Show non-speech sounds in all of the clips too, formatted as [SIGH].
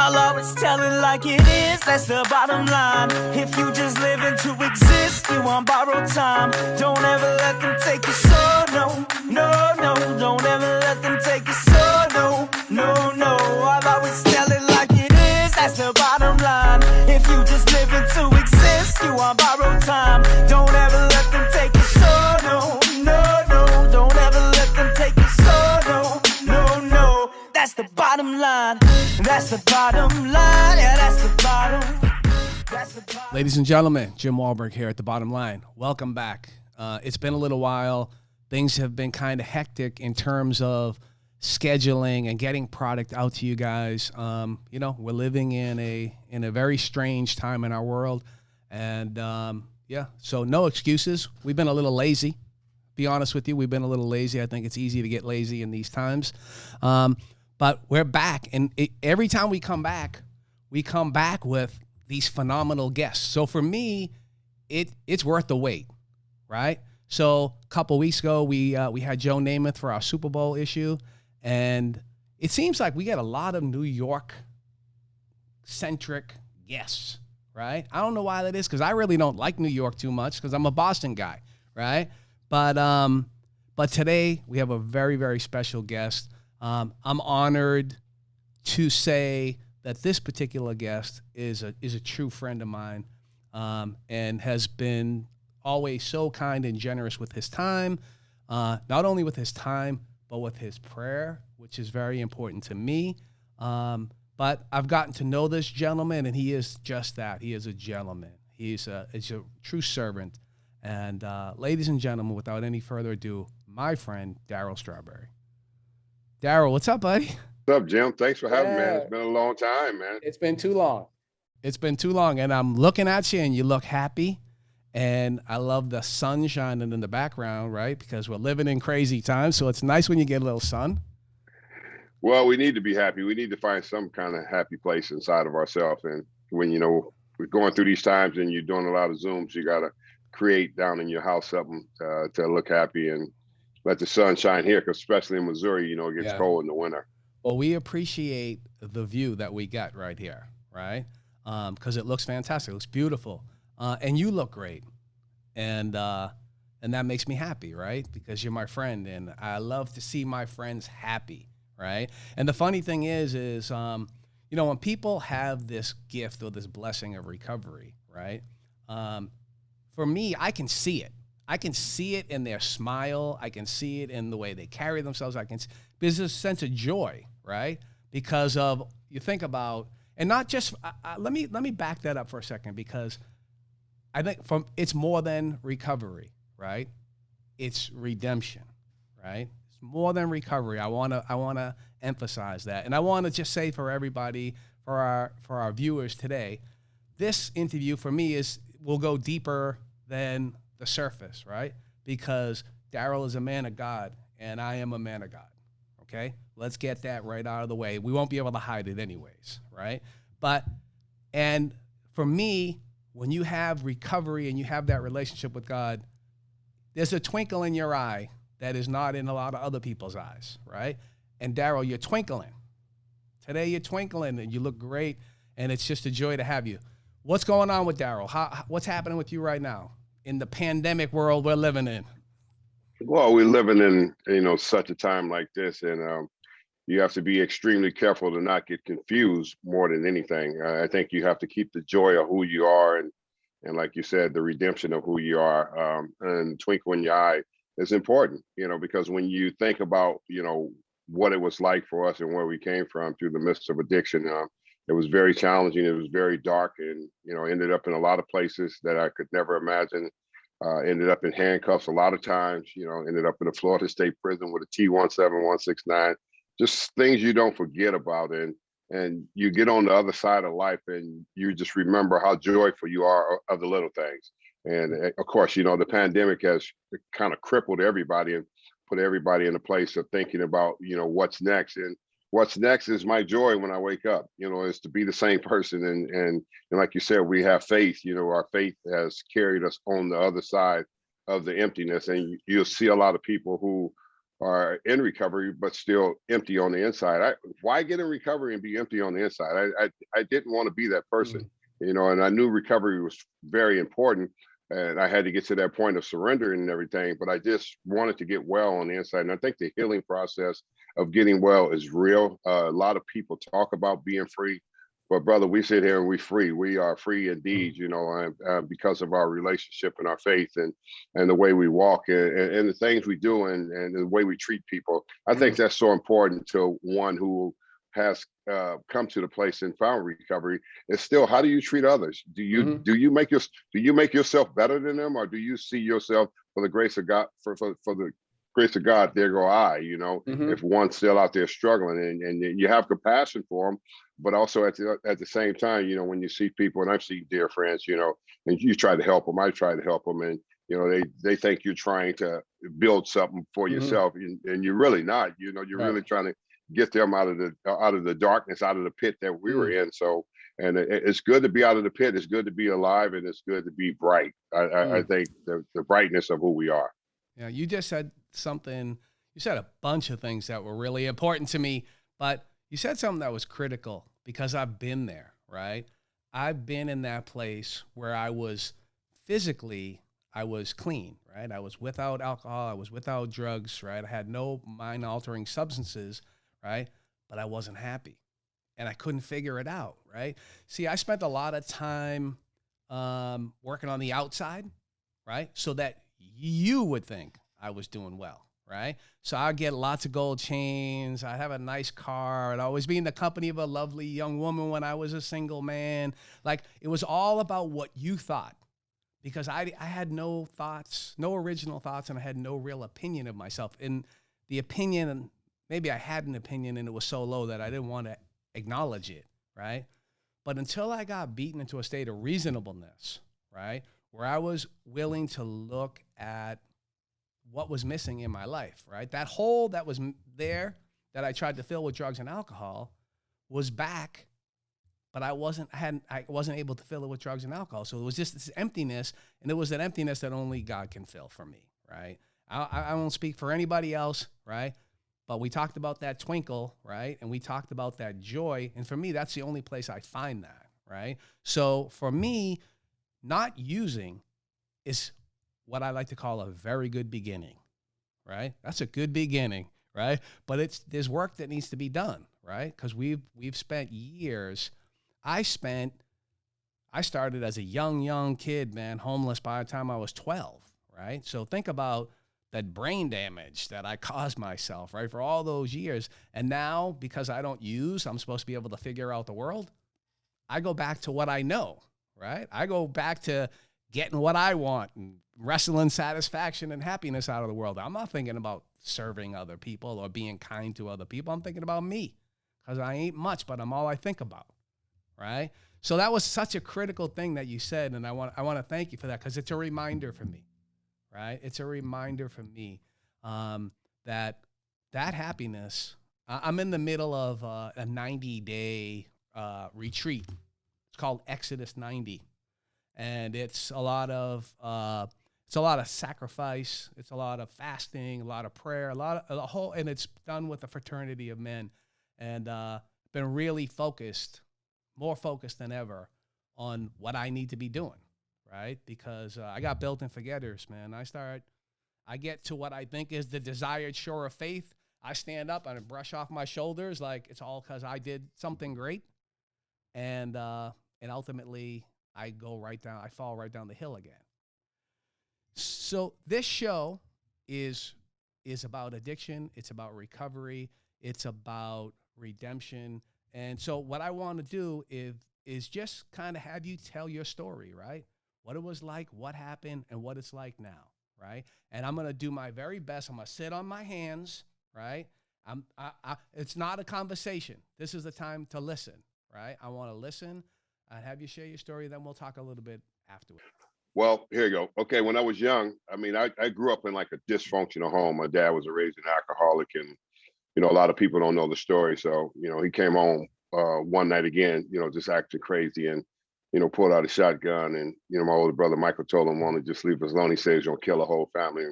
I'll always tell it like it is, that's the bottom line. If you just living to exist, you on borrowed time. Don't ever let them take your soul, no, no, no. Don't ever let them take your soul, no, no, no. I'll always tell it like it is, that's the bottom line. If you just living to exist, you on borrowed time. Don't ever let them take your soul, no, no, no. Don't ever let them take your soul, no, no, no. That's the bottom line. That's the bottom line. Yeah, that's the bottom. Ladies and gentlemen, Jim Wahlberg here at the bottom line. Welcome back. Uh, it's been a little while. Things have been kind of hectic in terms of scheduling and getting product out to you guys. Um, you know, we're living in a in a very strange time in our world, and um, yeah, so no excuses. We've been a little lazy. Be honest with you, we've been a little lazy. I think it's easy to get lazy in these times, um, but we're back, and it, every time we come back, we come back with these phenomenal guests. So for me, it it's worth the wait, right? So a couple weeks ago, we uh, we had Joe Namath for our Super Bowl issue, and it seems like we get a lot of New York centric guests, right? I don't know why that is because I really don't like New York too much because I'm a Boston guy, right? But um, but today we have a very very special guest. Um, I'm honored to say that this particular guest is a is a true friend of mine, um, and has been always so kind and generous with his time, uh, not only with his time but with his prayer, which is very important to me. Um, but I've gotten to know this gentleman, and he is just that. He is a gentleman. He's a, he's a true servant. And uh, ladies and gentlemen, without any further ado, my friend Darryl Strawberry. Darryl, what's up, buddy? What's up, Jim? Thanks for having me, man. It's been a long time, man. It's been too long. It's been too long. And I'm looking at you and you look happy. And I love the sun shining in the background, right? Because we're living in crazy times. So it's nice when you get a little sun. Well, we need to be happy. We need to find some kind of happy place inside of ourselves. And when you know we're going through these times and you're doing a lot of zooms, you got to create down in your house something uh, to look happy and let the sun shine here. Because especially in Missouri, you know, it gets Yeah. cold in the winter. Well, we appreciate the view that we got right here, right? Because it looks fantastic. It looks beautiful. Uh, and you look great. And, uh, and that makes me happy, right? Because you're my friend, and I love to see my friends happy, right? And the funny thing is, is um, you know, when people have this gift or this blessing of recovery, right? Um, for me, I can see it. I can see it in their smile. I can see it in the way they carry themselves. I can. s- There's a sense of joy, right? Because of you think about, and not just. Let me let me back that up for a second because I think from it's more than recovery, right? It's redemption, right? It's more than recovery. I want to I want to emphasize that, and I want to just say for everybody, for our for our viewers today, this interview for me is will go deeper than the surface, right? Because Darryl is a man of God, and I am a man of God. Okay, let's get that right out of the way. We won't be able to hide it anyways, right? But and for me, when you have recovery and you have that relationship with God, there's a twinkle in your eye that is not in a lot of other people's eyes, right? And Darryl, you're twinkling. Today you're twinkling and you look great, and it's just a joy to have you. What's going on with Darryl? What's happening with you right now in the pandemic world we're living in? Well, we're living in you know such a time like this, and um, you have to be extremely careful to not get confused more than anything. I think you have to keep the joy of who you are, and and like you said, the redemption of who you are, um, and twinkle in your eye is important. You know, because when you think about you know what it was like for us and where we came from through the midst of addiction, uh, it was very challenging. It was very dark, and you know ended up in a lot of places that I could never imagine uh, ended up in handcuffs a lot of times, you know, ended up in a Florida State prison with a T17169, just things you don't forget about. And and you get on the other side of life and you just remember how joyful you are of the little things. And uh, of course, you know, the pandemic has kind of crippled everybody and put everybody in a place of thinking about, you know, what's next. And what's next is my joy when I wake up, you know, is to be the same person. And and and like you said, we have faith. You know, our faith has carried us on the other side of the emptiness. And you- you'll see a lot of people who are in recovery but still empty on the inside. I, why get in recovery and be empty on the inside? I I, I didn't want to be that person, mm. you know. And I knew recovery was very important, and I had to get to that point of surrendering and everything. But I just wanted to get well on the inside, and I think the healing process of getting well is real. Uh, a lot of people talk about being free, but brother, we sit here and we free. We are free indeed, mm. you know, uh, because of our relationship and our faith and and the way we walk and, and the things we do and, and the way we treat people. I think mm-hmm. that's so important to one who has uh, come to the place and found recovery. It's still how do you treat others? Do you mm-hmm. do you make your do you make yourself better than them, or do you see yourself for the grace of God for for, for the grace of God, there go I, you know, mm-hmm. if one's still out there struggling and, and you have compassion for them, but also at the, at the same time, you know, when you see people and I've seen dear friends, you know, and you try to help them, I try to help them and, you know, they, they think you're trying to build something for mm-hmm. yourself and, and, you're really not, you know, you're right. really trying to get them out of the, out of the darkness, out of the pit that we mm-hmm. were mm. in. So, and it, it's good to be out of the pit. It's good to be alive and it's good to be bright. I, I, I mm. think the, the brightness of who we are. Yeah, you just said something. You said a bunch of things that were really important to me, but you said something that was critical because I've been there, right? I've been in that place where I was physically, I was clean, right? I was without alcohol, I was without drugs, right? I had no mind altering substances, right? But I wasn't happy and I couldn't figure it out, right? See, I spent a lot of time um, working on the outside, right? So that you would think I was doing well, right? So I get lots of gold chains. I have a nice car. I'd always be in the company of a lovely young woman when I was a single man. Like it was all about what you thought because I, I had no thoughts, no original thoughts, and I had no real opinion of myself. And the opinion, maybe I had an opinion and it was so low that I didn't want to acknowledge it, right? But until I got beaten into a state of reasonableness, right? Where I was willing to look at what was missing in my life, right? That hole that was there that I tried to fill with drugs and alcohol was back, but I wasn't I hadn't I wasn't able to fill it with drugs and alcohol. So it was just this emptiness, and it was an emptiness that only God can fill for me, right? I, I won't speak for anybody else, right? But we talked about that twinkle, right? And we talked about that joy, and for me, that's the only place I find that, right? So for me, not using is what I like to call a very good beginning, right? That's a good beginning, right? But it's there's work that needs to be done, right? Because we've we've spent years. I spent I started as a young, young kid, man, homeless by the time I was 12, right? So think about that brain damage that I caused myself, right, for all those years. And now, because I don't use, I'm supposed to be able to figure out the world. I go back to what I know, right? I go back to getting what I want and wrestling satisfaction and happiness out of the world. I'm not thinking about serving other people or being kind to other people. I'm thinking about me because I ain't much, but I'm all I think about. Right. So that was such a critical thing that you said. And I want, I want to thank you for that because it's a reminder for me. Right. It's a reminder for me um, that that happiness, I'm in the middle of uh, a 90 day uh, retreat. Called Exodus 90 and it's a lot of uh, it's a lot of sacrifice. It's a lot of fasting, a lot of prayer, a lot of a whole, and it's done with a fraternity of men, and uh, been really focused, more focused than ever, on what I need to be doing, right? Because uh, I got built in forgetters, man. I start, I get to what I think is the desired shore of faith. I stand up and brush off my shoulders like it's all because I did something great, and uh, and ultimately I go right down, I fall right down the hill again. So this show is is about addiction, it's about recovery, it's about redemption. And so what I want to do is is just kind of have you tell your story, right? What it was like, what happened, and what it's like now, right? And I'm gonna do my very best. I'm gonna sit on my hands, right? I'm, I, I, it's not a conversation. This is the time to listen, right? I want to listen uh, have you share your story, then we'll talk a little bit afterward. Well, here you go. Okay, when I was young, I mean, I, I grew up in like a dysfunctional home. My dad was a raised an alcoholic, and you know, a lot of people don't know the story. So, you know, he came home uh, one night again, you know, just acting crazy, and you know, pulled out a shotgun. And you know, my older brother Michael told him, "Want to just leave us alone?" He says, "You'll kill a whole family."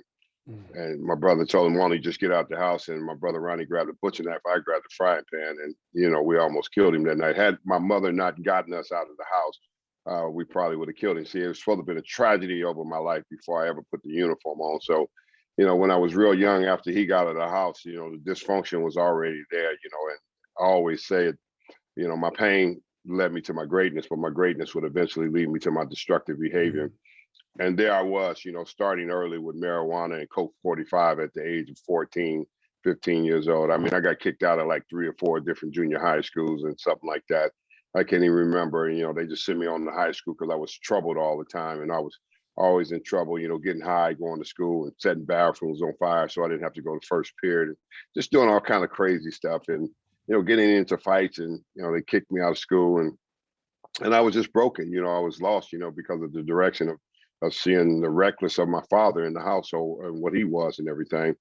And my brother told him, "Why don't you just get out the house?" And my brother Ronnie grabbed a butcher knife. I grabbed the frying pan, and you know we almost killed him that night. Had my mother not gotten us out of the house, uh, we probably would have killed him. See, it was supposed to have been a tragedy over my life before I ever put the uniform on. So, you know, when I was real young, after he got out of the house, you know, the dysfunction was already there. You know, and I always say it. You know, my pain led me to my greatness, but my greatness would eventually lead me to my destructive behavior and there I was, you know, starting early with marijuana and Colt 45 at the age of 14, 15 years old. I mean, I got kicked out of like three or four different junior high schools and something like that. I can't even remember. You know, they just sent me on to high school because I was troubled all the time and I was always in trouble, you know, getting high, going to school and setting bathrooms on fire so I didn't have to go to first period. And just doing all kind of crazy stuff and, you know, getting into fights and, you know, they kicked me out of school and and I was just broken, you know, I was lost, you know, because of the direction of of seeing the reckless of my father in the household and what he was and everything.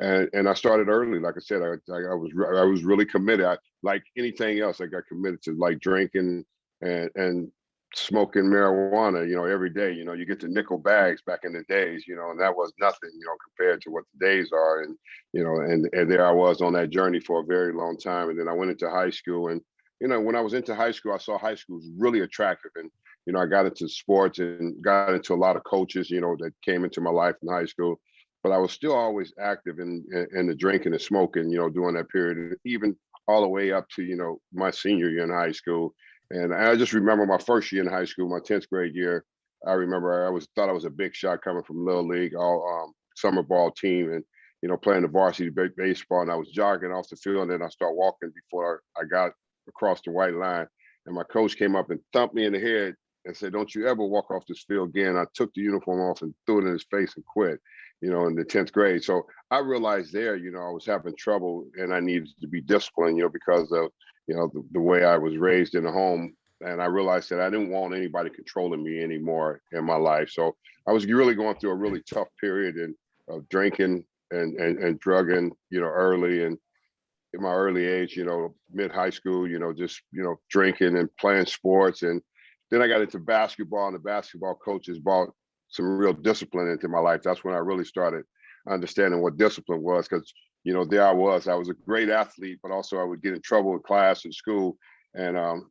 And and I started early, like I said, I, I, was I was really committed. I, like anything else, I got committed to like drinking and and smoking marijuana, you know, every day. You know, you get the nickel bags back in the days, you know, and that was nothing, you know, compared to what the days are. And you know, and and there I was on that journey for a very long time. And then I went into high school, and you know, when I was into high school, I saw high school was really attractive and you know, I got into sports and got into a lot of coaches, you know, that came into my life in high school. But I was still always active in, in, the drinking and smoking, you know, during that period, even all the way up to, you know, my senior year in high school. And I just remember my first year in high school, my 10th grade year. I remember I was thought I was a big shot coming from Little League, all um, summer ball team, and you know playing the varsity baseball. And I was jogging off the field, and then I start walking before I got across the white line. And my coach came up and thumped me in the head and said, "Don't you ever walk off this field again." I took the uniform off and threw it in his face and quit. You know, in the tenth grade. So I realized there, you know, I was having trouble and I needed to be disciplined. You know, because of you know the, the way I was raised in the home, and I realized that I didn't want anybody controlling me anymore in my life. So I was really going through a really tough period and of drinking and and and drugging, you know, early and in my early age, you know, mid high school, you know, just you know, drinking and playing sports and then I got into basketball, and the basketball coaches brought some real discipline into my life. That's when I really started understanding what discipline was. Because you know, there I was. I was a great athlete, but also I would get in trouble in class and school. And um,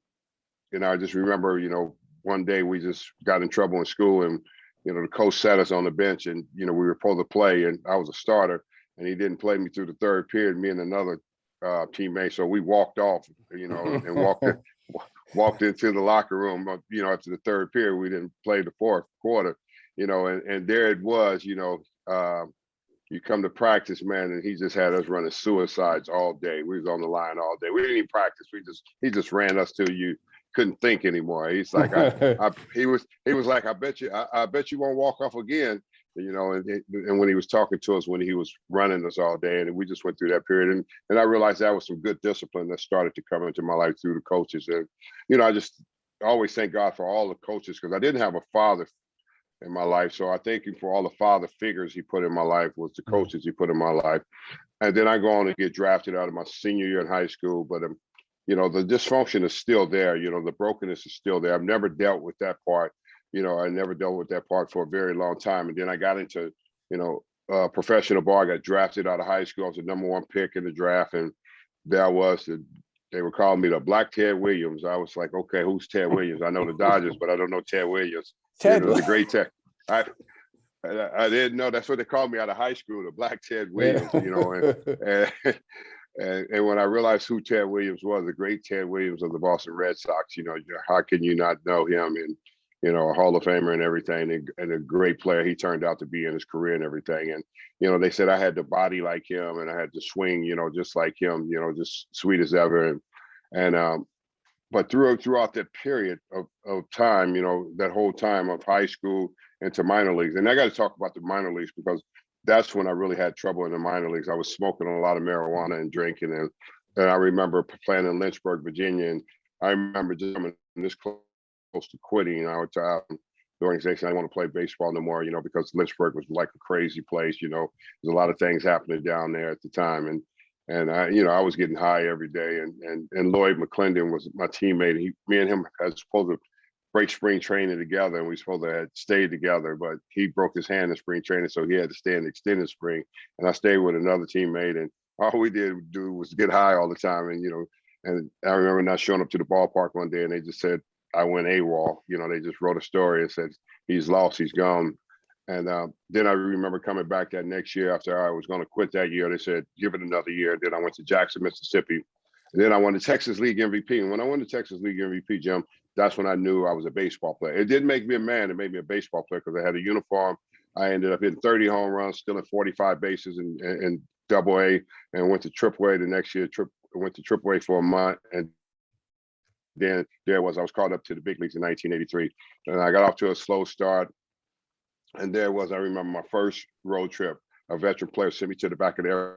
you know, I just remember, you know, one day we just got in trouble in school, and you know, the coach sat us on the bench, and you know, we were supposed to play, and I was a starter, and he didn't play me through the third period. Me and another uh, teammate, so we walked off, you know, and walked [LAUGHS] walked into the locker room, uh, you know, after the third period, we didn't play the fourth quarter, you know, and, and there it was, you know, uh, you come to practice, man, and he just had us running suicides all day. We was on the line all day. We didn't even practice. We just he just ran us till you couldn't think anymore. He's like, I, [LAUGHS] I, he was he was like, I bet you, I, I bet you won't walk off again you know, and, and when he was talking to us when he was running us all day, and we just went through that period, and and I realized that was some good discipline that started to come into my life through the coaches, and you know, I just always thank God for all the coaches because I didn't have a father in my life, so I thank him for all the father figures he put in my life was the mm-hmm. coaches he put in my life, and then I go on to get drafted out of my senior year in high school, but um, you know, the dysfunction is still there, you know, the brokenness is still there. I've never dealt with that part you know, I never dealt with that part for a very long time. And then I got into, you know, uh, professional ball. I got drafted out of high school. I was the number one pick in the draft. And there I was. The, they were calling me the Black Ted Williams. I was like, okay, who's Ted Williams? I know the Dodgers, but I don't know Ted Williams. [LAUGHS] Ted, you know, the great Ted. I, I, didn't know that's what they called me out of high school, the Black Ted Williams. You know, and, [LAUGHS] and and, and when I realized who Ted Williams was, the great Ted Williams of the Boston Red Sox, you know, how can you not know him? And you know, a Hall of Famer and everything, and, and, a great player he turned out to be in his career and everything. And you know, they said I had the body like him, and I had the swing, you know, just like him, you know, just sweet as ever. And and um, but throughout throughout that period of, of time, you know, that whole time of high school into minor leagues, and I got to talk about the minor leagues because that's when I really had trouble in the minor leagues. I was smoking a lot of marijuana and drinking, and and I remember playing in Lynchburg, Virginia, and I remember just coming this close close to quitting. You know, um, the organization. I didn't want to play baseball no more. You know, because Lynchburg was like a crazy place. You know, there's a lot of things happening down there at the time, and and I, you know, I was getting high every day. And and and Lloyd McClendon was my teammate. He, me and him, as opposed to break spring training together, and we supposed to stayed together, but he broke his hand in spring training, so he had to stay in the extended spring. And I stayed with another teammate, and all we did do was get high all the time. And you know, and I remember not showing up to the ballpark one day, and they just said I went AWOL. You know, they just wrote a story and said he's lost, he's gone. And uh, then I remember coming back that next year after I was going to quit that year. They said, give it another year. Then I went to Jackson, Mississippi. And then I won the Texas League MVP. And when I won the Texas League MVP, Jim, that's when I knew I was a baseball player. It didn't make me a man, it made me a baseball player because I had a uniform. I ended up hitting 30 home runs, stealing 45 bases in, in, in double A, and went to triple A the next year. Trip, went to triple A for a month. And then there was, I was called up to the big leagues in 1983. And I got off to a slow start. And there was, I remember my first road trip. A veteran player sent me to the back of the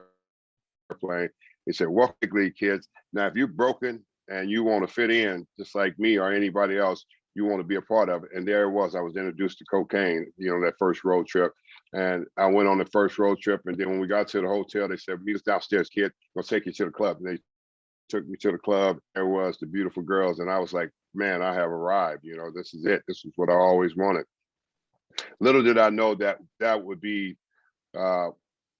airplane. He said, "Welcome, big league kids. Now, if you're broken and you want to fit in, just like me or anybody else, you want to be a part of it." And there it was. I was introduced to cocaine. You know, that first road trip. And I went on the first road trip. And then when we got to the hotel, they said, "Meet us downstairs, kid. We'll take you to the club." And they took me to the club. There was the beautiful girls, and I was like, "Man, I have arrived. You know, this is it. This is what I always wanted." Little did I know that that would be uh,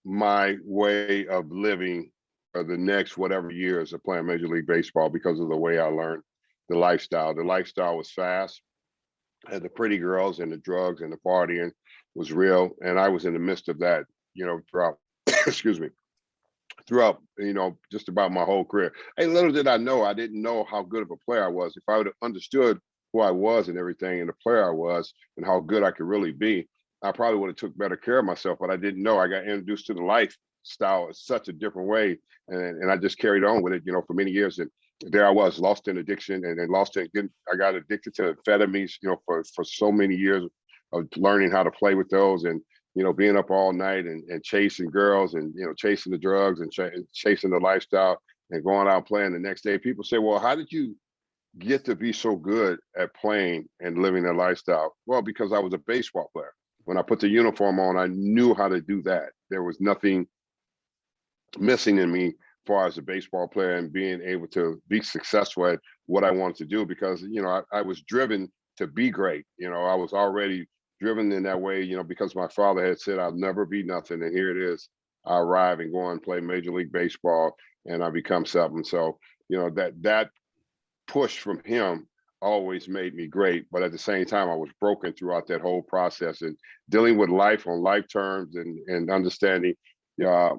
my way of living for the next whatever years of playing Major League Baseball because of the way I learned the lifestyle. The lifestyle was fast, and the pretty girls and the drugs and the partying was real, and I was in the midst of that. You know, throughout [COUGHS] excuse me, throughout you know just about my whole career. And little did I know, I didn't know how good of a player I was. If I would have understood who I was and everything and the player I was and how good I could really be, I probably would have took better care of myself, but I didn't know. I got introduced to the lifestyle in such a different way. And, and I just carried on with it, you know, for many years. And there I was, lost in addiction and, and lost in, I got addicted to amphetamines, you know, for, for so many years of learning how to play with those and, you know, being up all night and, and chasing girls and, you know, chasing the drugs and ch- chasing the lifestyle and going out playing the next day. People say, well, how did you get to be so good at playing and living that lifestyle? Well, because I was a baseball player. When I put the uniform on, I knew how to do that. There was nothing missing in me as far as a baseball player and being able to be successful at what I wanted to do because, you know, I, I was driven to be great. You know, I was already driven in that way, you know, because my father had said I'll never be nothing. And here it is. I arrive and go and play Major League Baseball and I become something. So, you know, that that push from him always made me great. But at the same time, I was broken throughout that whole process and dealing with life on life terms and, and understanding, uh,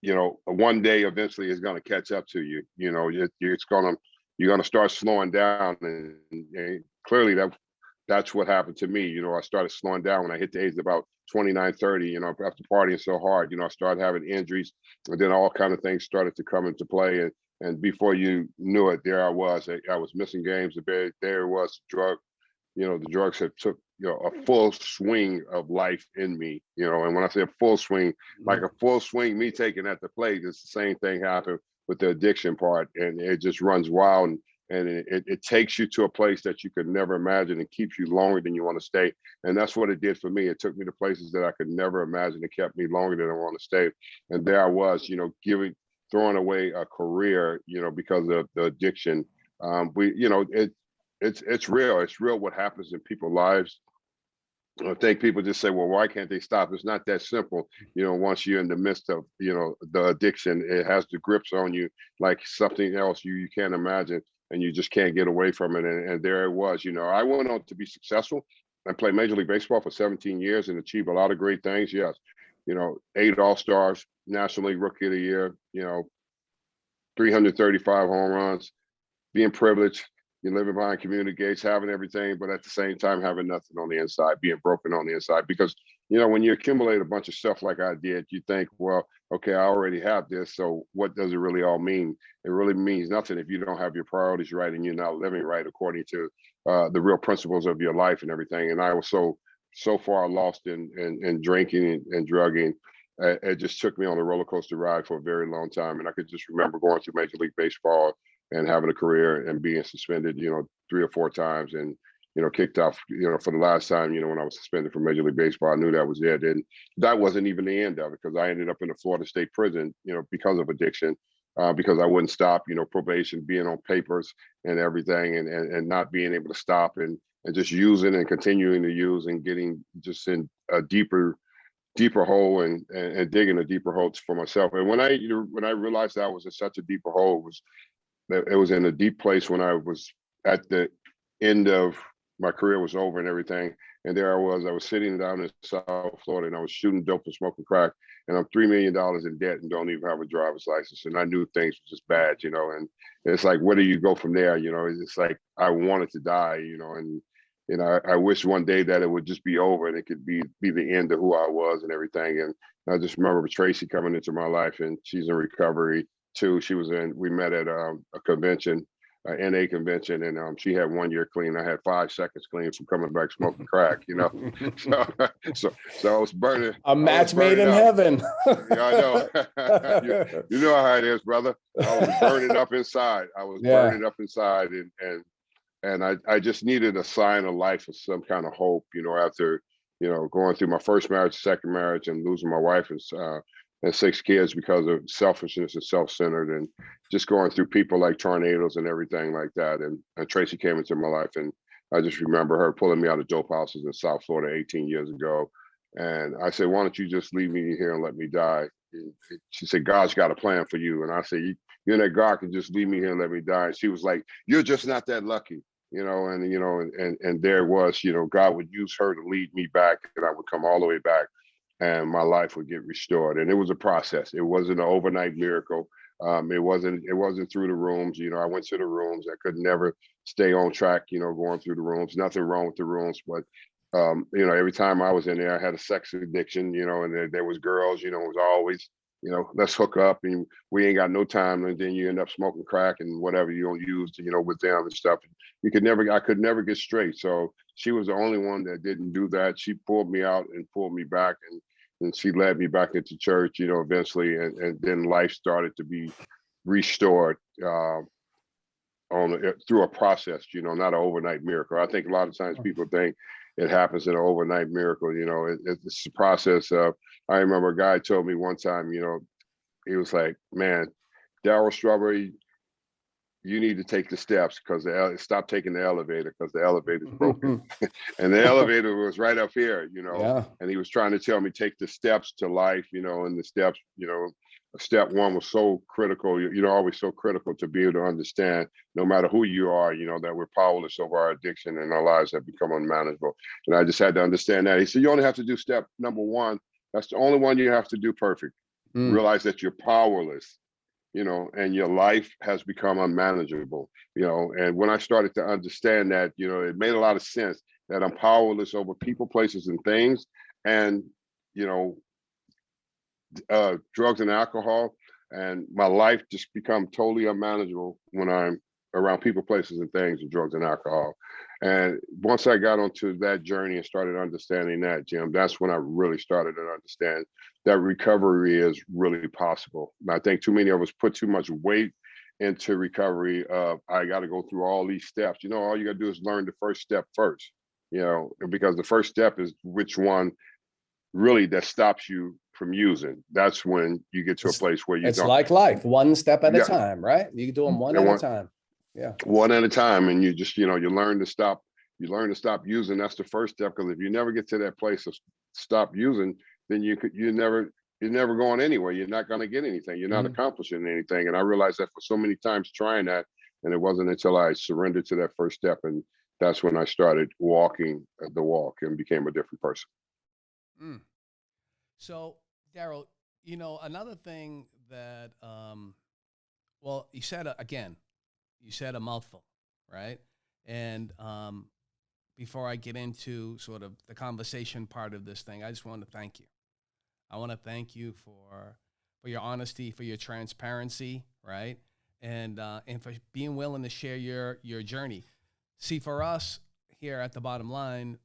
you know, one day eventually is going to catch up to you. You know, it, it's going to, you're going to start slowing down. And, and, clearly that that's what happened to me. You know, I started slowing down when I hit the age of about 29, 30, you know, after partying so hard, you know, I started having injuries and then all kind of things started to come into play. And and before you knew it, there I was. I, I was missing games. There, there was drug. You know, the drugs had took you know a full swing of life in me. You know, and when I say a full swing, like mm-hmm. a full swing, me taking at the plate, it's the same thing happened with the addiction part, and it just runs wild. And, and it, it takes you to a place that you could never imagine and keeps you longer than you want to stay. And that's what it did for me. It took me to places that I could never imagine. It kept me longer than I want to stay. And there I was, you know, giving throwing away a career, you know, because of the addiction. Um, we, you know, it it's it's real. It's real what happens in people's lives. I think people just say, well, why can't they stop? It's not that simple. You know, once you're in the midst of, you know, the addiction, it has the grips on you like something else you, you can't imagine and you just can't get away from it. And, and there it was, you know, I went on to be successful and play Major League Baseball for 17 years and achieve a lot of great things. Yes, you know, eight All Stars, National League Rookie of the Year, you know, 335 home runs, being privileged, you living behind community gates, having everything, but at the same time having nothing on the inside, being broken on the inside. Because you know, when you accumulate a bunch of stuff like I did, you think, well, okay, I already have this, so what does it really all mean? It really means nothing if you don't have your priorities right and you're not living right according to uh, the real principles of your life and everything. And I was so so far lost in in, in drinking and, and drugging. It, it just took me on a roller coaster ride for a very long time, and I could just remember going to Major League Baseball and having a career and being suspended, you know, three or four times, and you know, kicked off, you know, for the last time, you know, when I was suspended from Major League Baseball, I knew that was it, and that wasn't even the end of it because I ended up in a Florida State prison, you know, because of addiction. Uh, because I wouldn't stop, you know, probation, being on papers and everything, and, and and not being able to stop, and and just using and continuing to use and getting just in a deeper deeper hole and, and, and digging a deeper hole for myself. And when I you know, when I realized that was in such a deeper hole, it was it was in a deep place when I was at the end of my career was over and everything. And there I was, I was sitting down in South Florida and I was shooting dope and smoking crack. And I'm $3 million in debt and don't even have a driver's license. And I knew things were just bad, you know. And it's like, where do you go from there? You know, it's like I wanted to die, you know, and you know, I, I wish one day that it would just be over and it could be be the end of who I was and everything. And I just remember Tracy coming into my life and she's in recovery too. She was in, we met at um, a convention a NA convention, and um, she had one year clean. I had five seconds clean from coming back smoking crack. You know, [LAUGHS] [LAUGHS] so so so I was burning. A match made in up. heaven. yeah, I know. [LAUGHS] you, you, know how it is, brother. I was burning up inside. I was yeah. burning up inside, and and and I I just needed a sign of life of some kind of hope. You know, after you know going through my first marriage, second marriage, and losing my wife and uh, and six kids because of selfishness and self-centered and just going through people like tornadoes and everything like that. And, and Tracy came into my life and I just remember her pulling me out of dope houses in South Florida 18 years ago. And I said, why don't you just leave me here and let me die? She said, God's got a plan for you. And I said, you, you know, God can just leave me here and let me die. And she was like, you're just not that lucky, you know, and, you know, and, and, and there was, you know, God would use her to lead me back and I would come all the way back and my life would get restored. And it was a process. It wasn't an overnight miracle. Um, it wasn't it wasn't through the rooms. You know, I went to the rooms. I could never stay on track. You know, going through the rooms. Nothing wrong with the rooms, but um, you know, every time I was in there, I had a sex addiction. You know, and there, there was girls. You know, it was always you know, let's hook up and we ain't got no time. And then you end up smoking crack and whatever you don't use, you know, with them and stuff. You could never, I could never get straight. So she was the only one that didn't do that. She pulled me out and pulled me back and and she led me back into church, you know, eventually, and, and then life started to be restored uh, on uh, through a process, you know, not an overnight miracle. I think a lot of times people think it happens in an overnight miracle. You know, it, it's a process of. I remember a guy told me one time, you know, he was like, "Man, Darryl Strawberry, you need to take the steps because the stop taking the elevator because the elevator's broken [LAUGHS] [LAUGHS] and the elevator was right up here you know yeah. and he was trying to tell me take the steps to life you know and the steps you know step one was so critical you know always so critical to be able to understand no matter who you are you know that we're powerless over our addiction and our lives have become unmanageable. And i just had to understand that. He said you only have to do step number one. That's the only one you have to do perfect. Mm. realize that you're powerless you know, and your life has become unmanageable, you know. And when I started to understand that, you know, it made a lot of sense that I'm powerless over people, places, and things, and you know, uh, drugs and alcohol, and my life just become totally unmanageable when I'm around people, places, and things, and drugs and alcohol. And once I got onto that journey and started understanding that, Jim, that's when I really started to understand that recovery is really possible. And I think too many of us put too much weight into recovery. Uh, I got to go through all these steps. You know, all you got to do is learn the first step first. You know, because the first step is which one really that stops you from using. That's when you get to a place where you. It's like life, one step at yeah. a time, right? You can do them one and at one, a time yeah one at a time and you just you know you learn to stop you learn to stop using that's the first step because if you never get to that place of stop using then you could you never you're never going anywhere you're not going to get anything you're not mm-hmm. accomplishing anything and i realized that for so many times trying that and it wasn't until i surrendered to that first step and that's when i started walking the walk and became a different person mm. so darryl you know another thing that um well you said uh, again you said a mouthful, right? And um, before I get into sort of the conversation part of this thing, I just want to thank you. I want to thank you for for your honesty, for your transparency, right? And uh, and for being willing to share your your journey. See, for us here at the bottom line,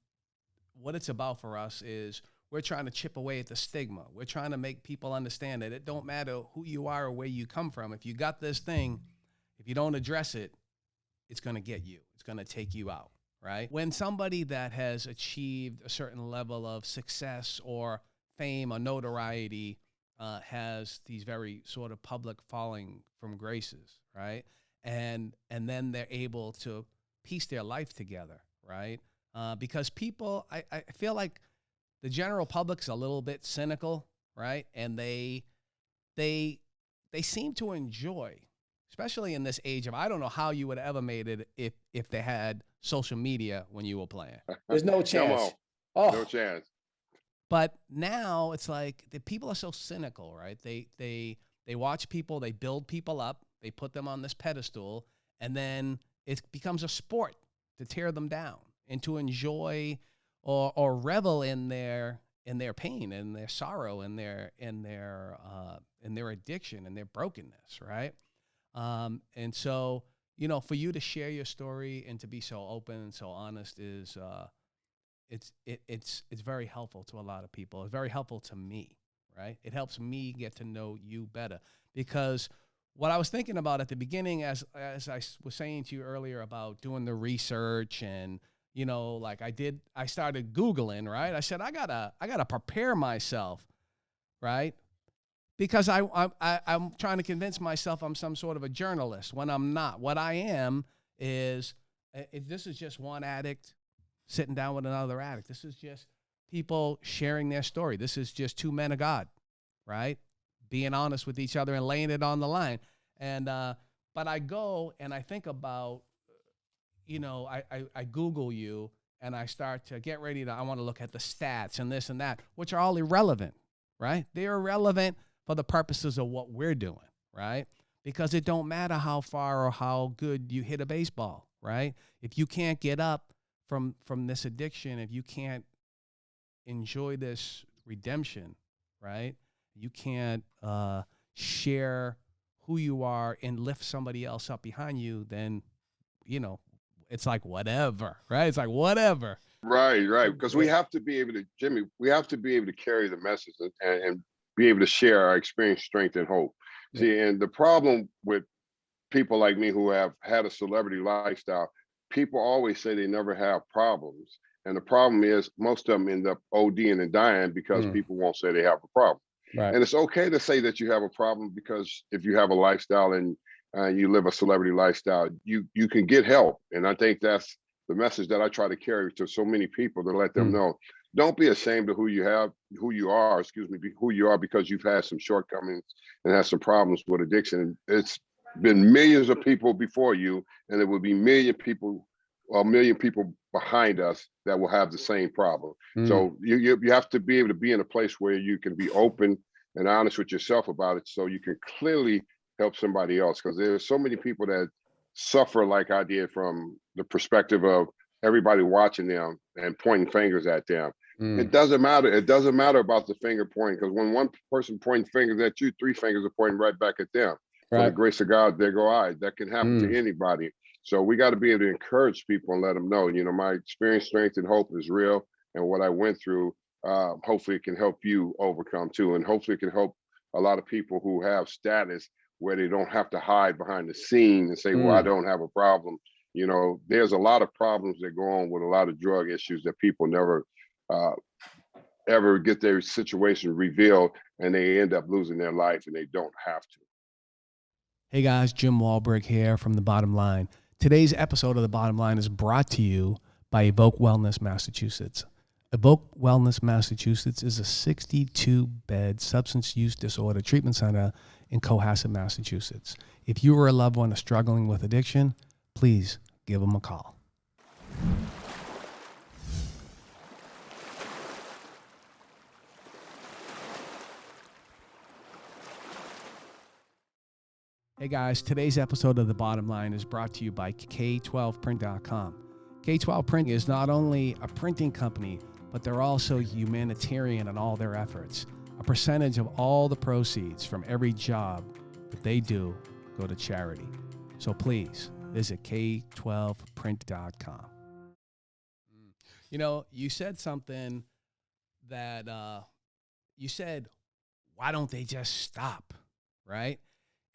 what it's about for us is we're trying to chip away at the stigma. We're trying to make people understand that it don't matter who you are or where you come from. If you got this thing, if you don't address it, it's going to get you. It's going to take you out, right? When somebody that has achieved a certain level of success or fame or notoriety uh, has these very sort of public falling from graces, right? And and then they're able to piece their life together, right? Uh, because people, I, I feel like the general public's a little bit cynical, right? And they they they seem to enjoy, especially in this age of I don't know how you would have ever made it if if they had social media when you were playing. There's no [LAUGHS] chance. Oh, no chance. But now it's like the people are so cynical, right? They they they watch people, they build people up, they put them on this pedestal, and then it becomes a sport to tear them down and to enjoy or or revel in their in their pain and their sorrow and their in their uh, in their addiction and their brokenness, right? Um, and so you know, for you to share your story and to be so open and so honest is uh, it's it, it's it's very helpful to a lot of people. It's very helpful to me, right? It helps me get to know you better because what I was thinking about at the beginning, as as I was saying to you earlier about doing the research and you know, like I did, I started Googling, right? I said, I gotta, I gotta prepare myself, right? Because I, I, I'm trying to convince myself I'm some sort of a journalist when I'm not. What I am is, if this is just one addict sitting down with another addict. This is just people sharing their story. This is just two men of God, right? Being honest with each other and laying it on the line. And, uh, but I go and I think about you know, I, I, I Google you and I start to get ready to, I want to look at the stats and this and that, which are all irrelevant, right? They're irrelevant for the purposes of what we're doing, right? Because it don't matter how far or how good you hit a baseball, right? If you can't get up from from this addiction, if you can't enjoy this redemption, right? You can't uh, share who you are and lift somebody else up behind you, then you know it's like whatever, right? It's like whatever. Right, right. Because we have to be able to, Jimmy, we have to be able to carry the message and, and be able to share our experience, strength, and hope. Yeah. See, and the problem with people like me who have had a celebrity lifestyle, people always say they never have problems. And the problem is most of them end up ODing and dying because mm. people won't say they have a problem. Right. And it's okay to say that you have a problem because if you have a lifestyle and uh, you live a celebrity lifestyle, you you can get help. And I think that's the message that I try to carry to so many people to let them mm. know. Don't be ashamed of who you have, who you are, excuse me, who you are because you've had some shortcomings and had some problems with addiction. It's been millions of people before you, and there will be million people, a million people behind us that will have the same problem. Mm. So you, you you have to be able to be in a place where you can be open and honest with yourself about it, so you can clearly help somebody else because there's so many people that suffer like I did from the perspective of everybody watching them and pointing fingers at them. Mm. It doesn't matter. It doesn't matter about the finger pointing because when one person points fingers at you, three fingers are pointing right back at them. Right. For the grace of God, there go I. That can happen mm. to anybody. So we got to be able to encourage people and let them know, you know, my experience, strength, and hope is real. And what I went through, uh, hopefully it can help you overcome too. And hopefully it can help a lot of people who have status where they don't have to hide behind the scene and say, mm. well, I mm. don't have a problem. You know, there's a lot of problems that go on with a lot of drug issues that people never uh, ever get their situation revealed and they end up losing their life and they don't have to. Hey guys, Jim Wahlberg here from The Bottom Line. Today's episode of The Bottom Line is brought to you by Evoke Wellness Massachusetts. Evoke Wellness Massachusetts is a 62 bed substance use disorder treatment center in Cohasset, Massachusetts. If you or a loved one are struggling with addiction, please give them a call. Hey guys, today's episode of The Bottom Line is brought to you by K12Print.com. K12 Print is not only a printing company, but they're also humanitarian in all their efforts. A percentage of all the proceeds from every job that they do go to charity. So please visit k12print.com. You know, you said something that uh, you said, why don't they just stop? Right?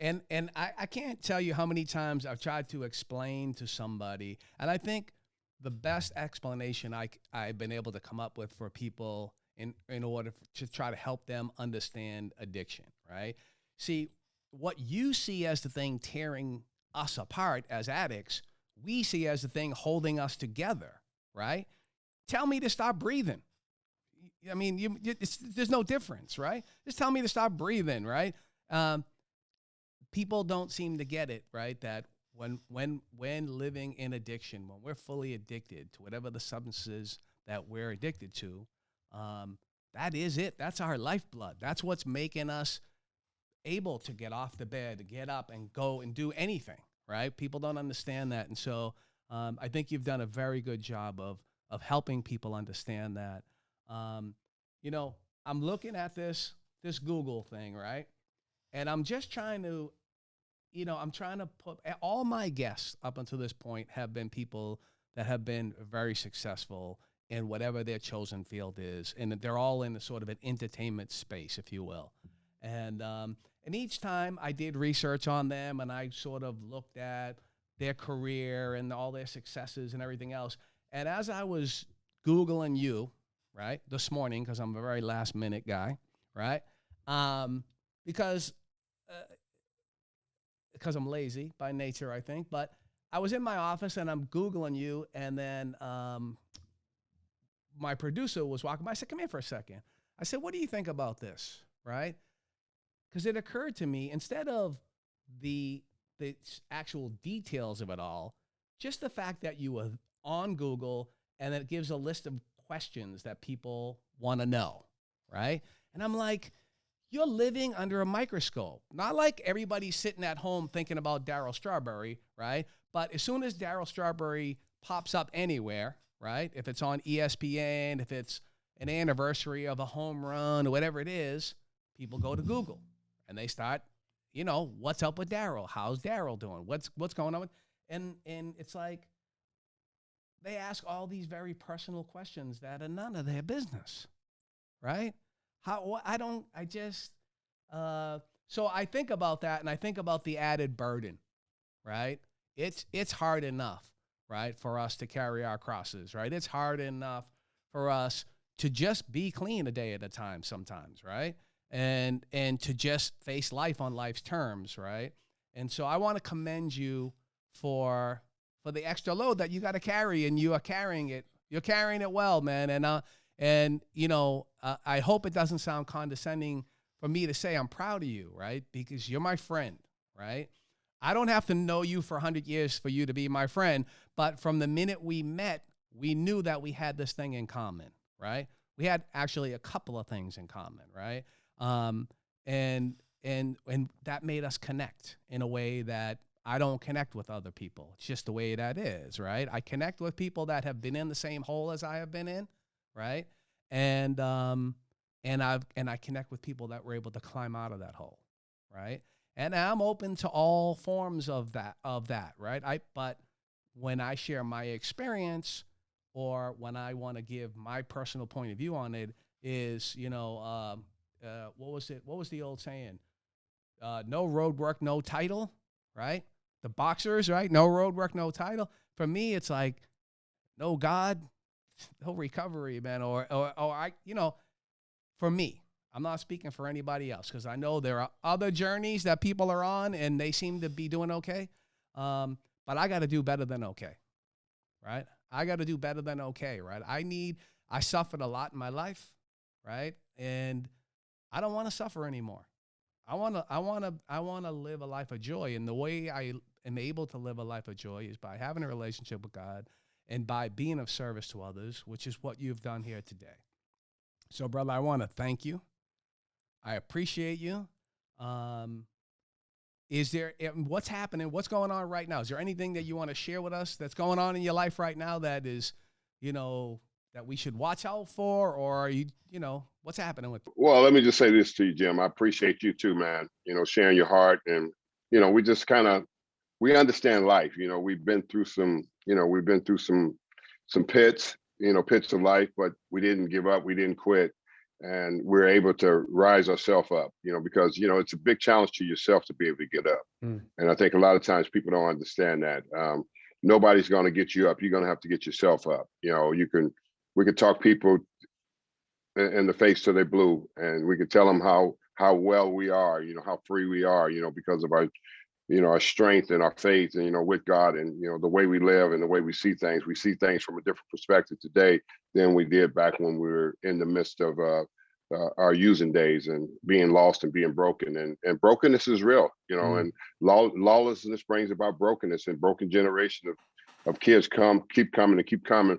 And and I, I can't tell you how many times I've tried to explain to somebody, and I think the best explanation I, I've been able to come up with for people in, in order to try to help them understand addiction, right? See, what you see as the thing tearing us apart as addicts, we see as the thing holding us together, right? Tell me to stop breathing. I mean, you, there's no difference, right? Just tell me to stop breathing, right? Um, people don't seem to get it, right? That when when when living in addiction, when we're fully addicted to whatever the substances that we're addicted to, um, that is it. That's our lifeblood. That's what's making us able to get off the bed, get up and go and do anything, right? People don't understand that, and so um, I think you've done a very good job of of helping people understand that. Um, you know, I'm looking at this this Google thing, right? And I'm just trying to, you know, I'm trying to put all my guests up until this point have been people that have been very successful in whatever their chosen field is, and they're all in a sort of an entertainment space, if you will. And um, and each time I did research on them, and I sort of looked at their career and all their successes and everything else. And as I was googling you, right, this morning because I'm a very last minute guy, right? Um, because uh, because I'm lazy by nature, I think. But I was in my office and I'm googling you, and then um, my producer was walking by. I said, "Come here for a second. I said, "What do you think about this?" Right? Because it occurred to me instead of the the actual details of it all, just the fact that you were on Google and it gives a list of questions that people want to know, right? And I'm like, you're living under a microscope. Not like everybody's sitting at home thinking about Darryl Strawberry, right? But as soon as Darryl Strawberry pops up anywhere, right? If it's on ESPN, if it's an anniversary of a home run or whatever it is, people go to Google and they start, you know, what's up with Darryl? How's Darryl doing? What's what's going on with and and it's like they ask all these very personal questions that are none of their business, right? How I don't I just uh, so I think about that and I think about the added burden, right? It's it's hard enough, right, for us to carry our crosses, right? It's hard enough for us to just be clean a day at a time sometimes, right? And and to just face life on life's terms, right? And so I want to commend you for for the extra load that you got to carry and you are carrying it. You're carrying it well, man. And uh and, you know, uh, I hope it doesn't sound condescending for me to say I'm proud of you, right? Because you're my friend, right? I don't have to know you for 100 years for you to be my friend, but from the minute we met, we knew that we had this thing in common, right? We had actually a couple of things in common, right? Um, and and and that made us connect in a way that I don't connect with other people. It's just the way that is, right? I connect with people that have been in the same hole as I have been in, right? And um, and I've and I connect with people that were able to climb out of that hole, right? And I'm open to all forms of that of that, right? I but when I share my experience or when I want to give my personal point of view on it is, you know, um, uh, what was it? What was the old saying? Uh, no road work, no title, right? The boxers, right? No road work, no title. For me, it's like no God, [LAUGHS] no recovery, man. Or, or, or I, you know, for me, I'm not speaking for anybody else because I know there are other journeys that people are on and they seem to be doing okay. Um, but I got to do better than okay, right? I got to do better than okay, right? I need, I suffered a lot in my life, right? And I don't want to suffer anymore. I want to, I want to, I want to live a life of joy. And the way I am able to live a life of joy is by having a relationship with God and by being of service to others, which is what you've done here today. So, brother, I want to thank you. I appreciate you. Um, is there eh, what's happening? What's going on right now? Is there anything that you want to share with us that's going on in your life right now that is, you know, that we should watch out for, or are you, you know, what's happening with? Well, let me just say this to you, Jim. I appreciate you too, man. You know, sharing your heart, and you know, we just kind of we understand life. You know, we've been through some you know, we've been through some some pits, you know, pits of life, but we didn't give up, we didn't quit. And we're able to rise ourselves up, you know, because you know it's a big challenge to yourself to be able to get up. Mm. And I think a lot of times people don't understand that. Um, nobody's going to get you up. You're going to have to get yourself up. You know, you can we can talk people in the face till they blue, and we can tell them how how well we are, you know, how free we are, you know, because of our you know, our strength and our faith and, you know, with God and, you know, the way we live and the way we see things, we see things from a different perspective today than we did back when we were in the midst of uh, uh, our using days and being lost and being broken and, and brokenness is real, you know, mm. and law, lawlessness brings about brokenness and broken generation of, of kids come, keep coming and keep coming.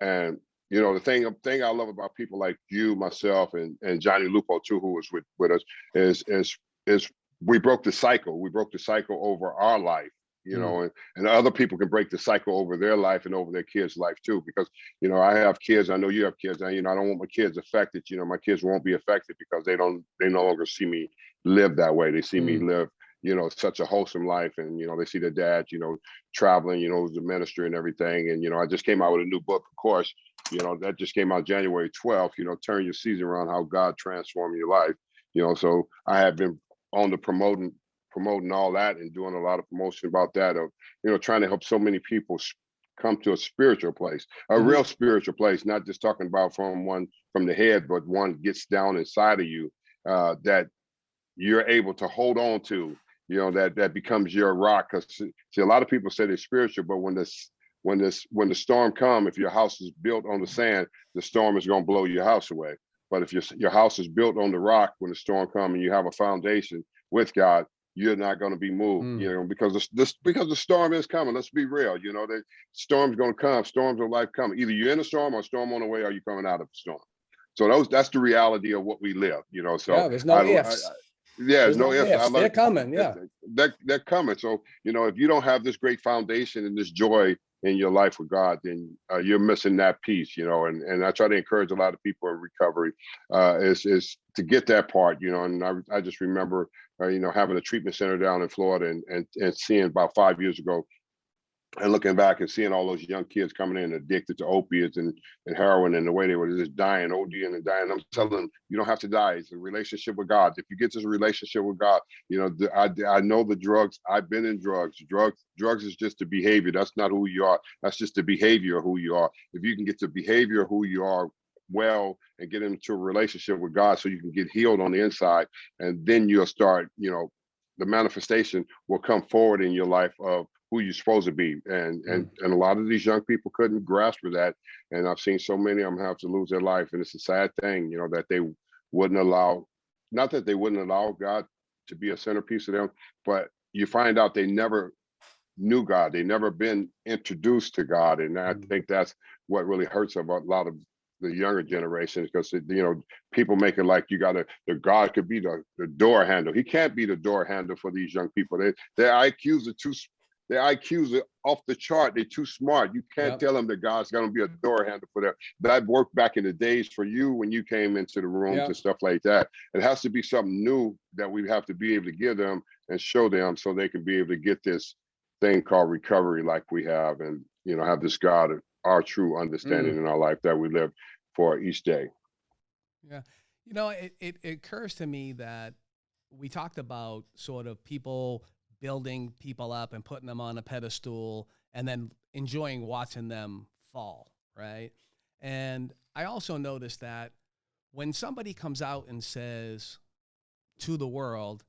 And, you know, the thing, thing I love about people like you, myself and, and Johnny Lupo too, who was with, with us is, is, is we broke the cycle. We broke the cycle over our life, you mm. know, and, and other people can break the cycle over their life and over their kids' life too. Because, you know, I have kids, I know you have kids, and you know, I don't want my kids affected. You know, my kids won't be affected because they don't they no longer see me live that way. They see mm. me live, you know, such a wholesome life. And, you know, they see their dad, you know, traveling, you know, a minister and everything. And, you know, I just came out with a new book, of course, you know, that just came out January 12th, you know, turn your season around how God transformed your life you know so i have been on the promoting promoting all that and doing a lot of promotion about that of you know trying to help so many people come to a spiritual place a mm-hmm. real spiritual place not just talking about from one from the head but one gets down inside of you uh, that you're able to hold on to you know that that becomes your rock because see a lot of people say they're spiritual but when this when this when the storm come if your house is built on the sand the storm is going to blow your house away but if your your house is built on the rock when the storm comes and you have a foundation with God, you're not going to be moved, mm. you know, because this, this because the storm is coming. Let's be real, you know, the storm's going to come. Storms of life come. Either you're in a storm or storm on the way, or you're coming out of the storm. So those that's the reality of what we live, you know. So yeah, there's no I, ifs. I, I, yeah, there's no, no ifs. ifs. They're coming. Yeah, they're, they're coming. So you know, if you don't have this great foundation and this joy in your life with God, then uh, you're missing that piece, you know. And and I try to encourage a lot of people in recovery uh, is is to get that part, you know. And I, I just remember, uh, you know, having a treatment center down in Florida and and and seeing about five years ago and looking back and seeing all those young kids coming in addicted to opiates and, and heroin and the way they were just dying, ODing and dying, I'm telling them, you don't have to die. It's a relationship with God. If you get this relationship with God, you know, I, I know the drugs. I've been in drugs. Drugs, drugs is just the behavior. That's not who you are. That's just the behavior of who you are. If you can get the behavior of who you are well and get into a relationship with God so you can get healed on the inside, and then you'll start, you know, the manifestation will come forward in your life of who you're supposed to be. And and mm. and a lot of these young people couldn't grasp for that. And I've seen so many of them have to lose their life. And it's a sad thing, you know, that they wouldn't allow, not that they wouldn't allow God to be a centerpiece of them, but you find out they never knew God. They never been introduced to God. And I mm. think that's what really hurts about a lot of the younger generations because you know people make it like you gotta the god could be the, the door handle he can't be the door handle for these young people they, their iqs are too their IQs are off the chart. They're too smart. You can't yep. tell them that God's going to be a door handle for them. That worked back in the days for you when you came into the rooms yep. and stuff like that. It has to be something new that we have to be able to give them and show them so they can be able to get this thing called recovery like we have and, you know, have this God, our true understanding mm. in our life that we live for each day. Yeah. You know, it, it, it occurs to me that we talked about sort of people building people up and putting them on a pedestal and then enjoying watching them fall, right? And I also noticed that when somebody comes out and says to the world,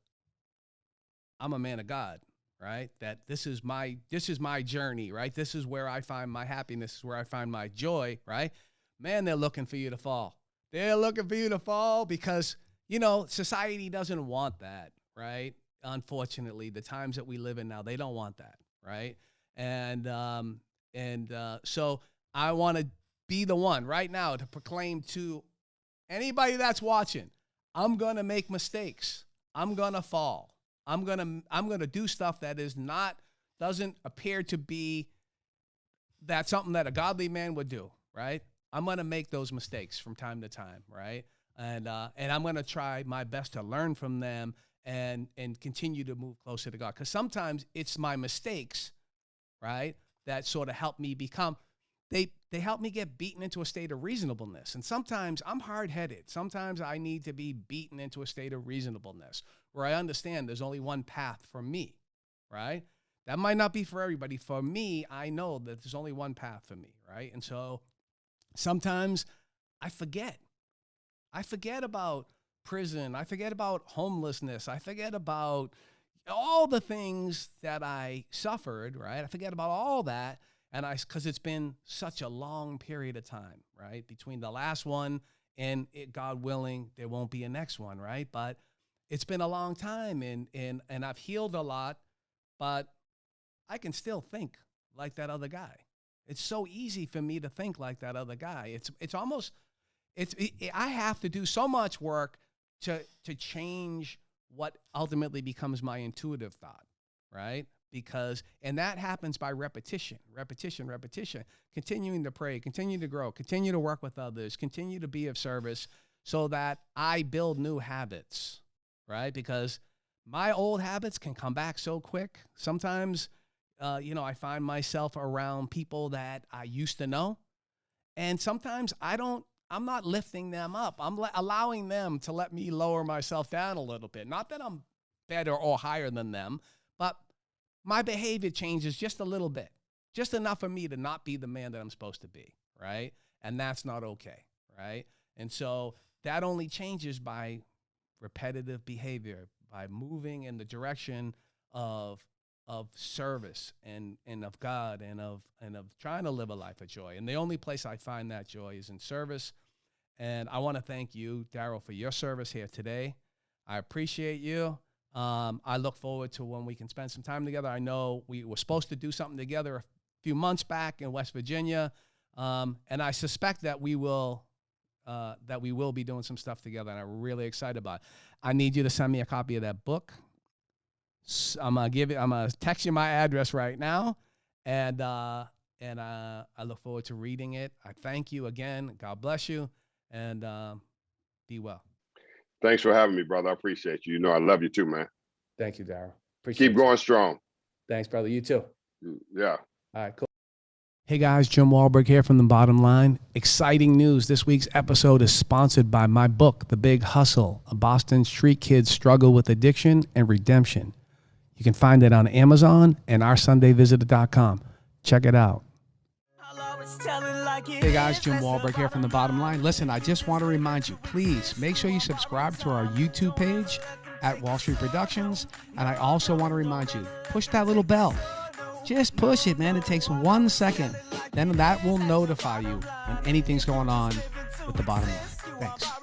I'm a man of God, right? That this is my this is my journey, right? This is where I find my happiness, is where I find my joy, right? Man, they're looking for you to fall. They're looking for you to fall because, you know, society doesn't want that, right? Unfortunately, the times that we live in now, they don't want that, right? And um, and uh, so I want to be the one right now to proclaim to anybody that's watching, I'm gonna make mistakes. I'm gonna fall. I'm gonna I'm gonna do stuff that is not doesn't appear to be that something that a godly man would do, right? I'm gonna make those mistakes from time to time, right? And uh, and I'm gonna try my best to learn from them and and continue to move closer to God. Because sometimes it's my mistakes, right, that sort of help me become. They they help me get beaten into a state of reasonableness. And sometimes I'm hard headed. Sometimes I need to be beaten into a state of reasonableness where I understand there's only one path for me, right? That might not be for everybody. For me, I know that there's only one path for me, right? And so sometimes I forget. I forget about prison. I forget about homelessness. I forget about all the things that I suffered, right? I forget about all that. And I, because it's been such a long period of time, right? Between the last one and it, God willing, there won't be a next one, right? But it's been a long time and, and, and I've healed a lot, but I can still think like that other guy. It's so easy for me to think like that other guy. It's, it's almost, it's, it, I have to do so much work to, to change what ultimately becomes my intuitive thought, right? Because, and that happens by repetition, repetition, repetition, continuing to pray, continue to grow, continue to work with others, continue to be of service so that I build new habits, right? Because my old habits can come back so quick. Sometimes, uh, you know, I find myself around people that I used to know. And sometimes I don't I'm not lifting them up. I'm le- allowing them to let me lower myself down a little bit. Not that I'm better or higher than them, but my behavior changes just a little bit, just enough for me to not be the man that I'm supposed to be, right? And that's not okay, right? And so that only changes by repetitive behavior, by moving in the direction of of service and, and of God and of and of trying to live a life of joy. And the only place I find that joy is in service and I want to thank you, Darryl, for your service here today. I appreciate you. Um, I look forward to when we can spend some time together. I know we were supposed to do something together a few months back in West Virginia, um, and I suspect that we will uh, that we will be doing some stuff together, and I'm really excited about. It. I need you to send me a copy of that book. So I'm gonna give it. I'm gonna text you my address right now, and uh, and uh, I look forward to reading it. I thank you again. God bless you and um, be well. Thanks for having me, brother. I appreciate you. You know, I love you too, man. Thank you, Darryl. Keep going strong. Thanks, brother. You too. Mm, yeah. All right, cool. Hey guys, Jim Wahlberg here from The Bottom Line. Exciting news. This week's episode is sponsored by my book, The Big Hustle A Boston Street Kid's Struggle with Addiction and Redemption. You can find it on Amazon and oursundayvisitor.com. Check it out. Hey guys, Jim Wahlberg here from The Bottom Line. Listen, I just want to remind you, please make sure you subscribe to our YouTube page at Wahl Street Productions. And I also want to remind you, push that little bell. Just push it, man. It takes one second. Then that will notify you when anything's going on with The Bottom Line. Thanks.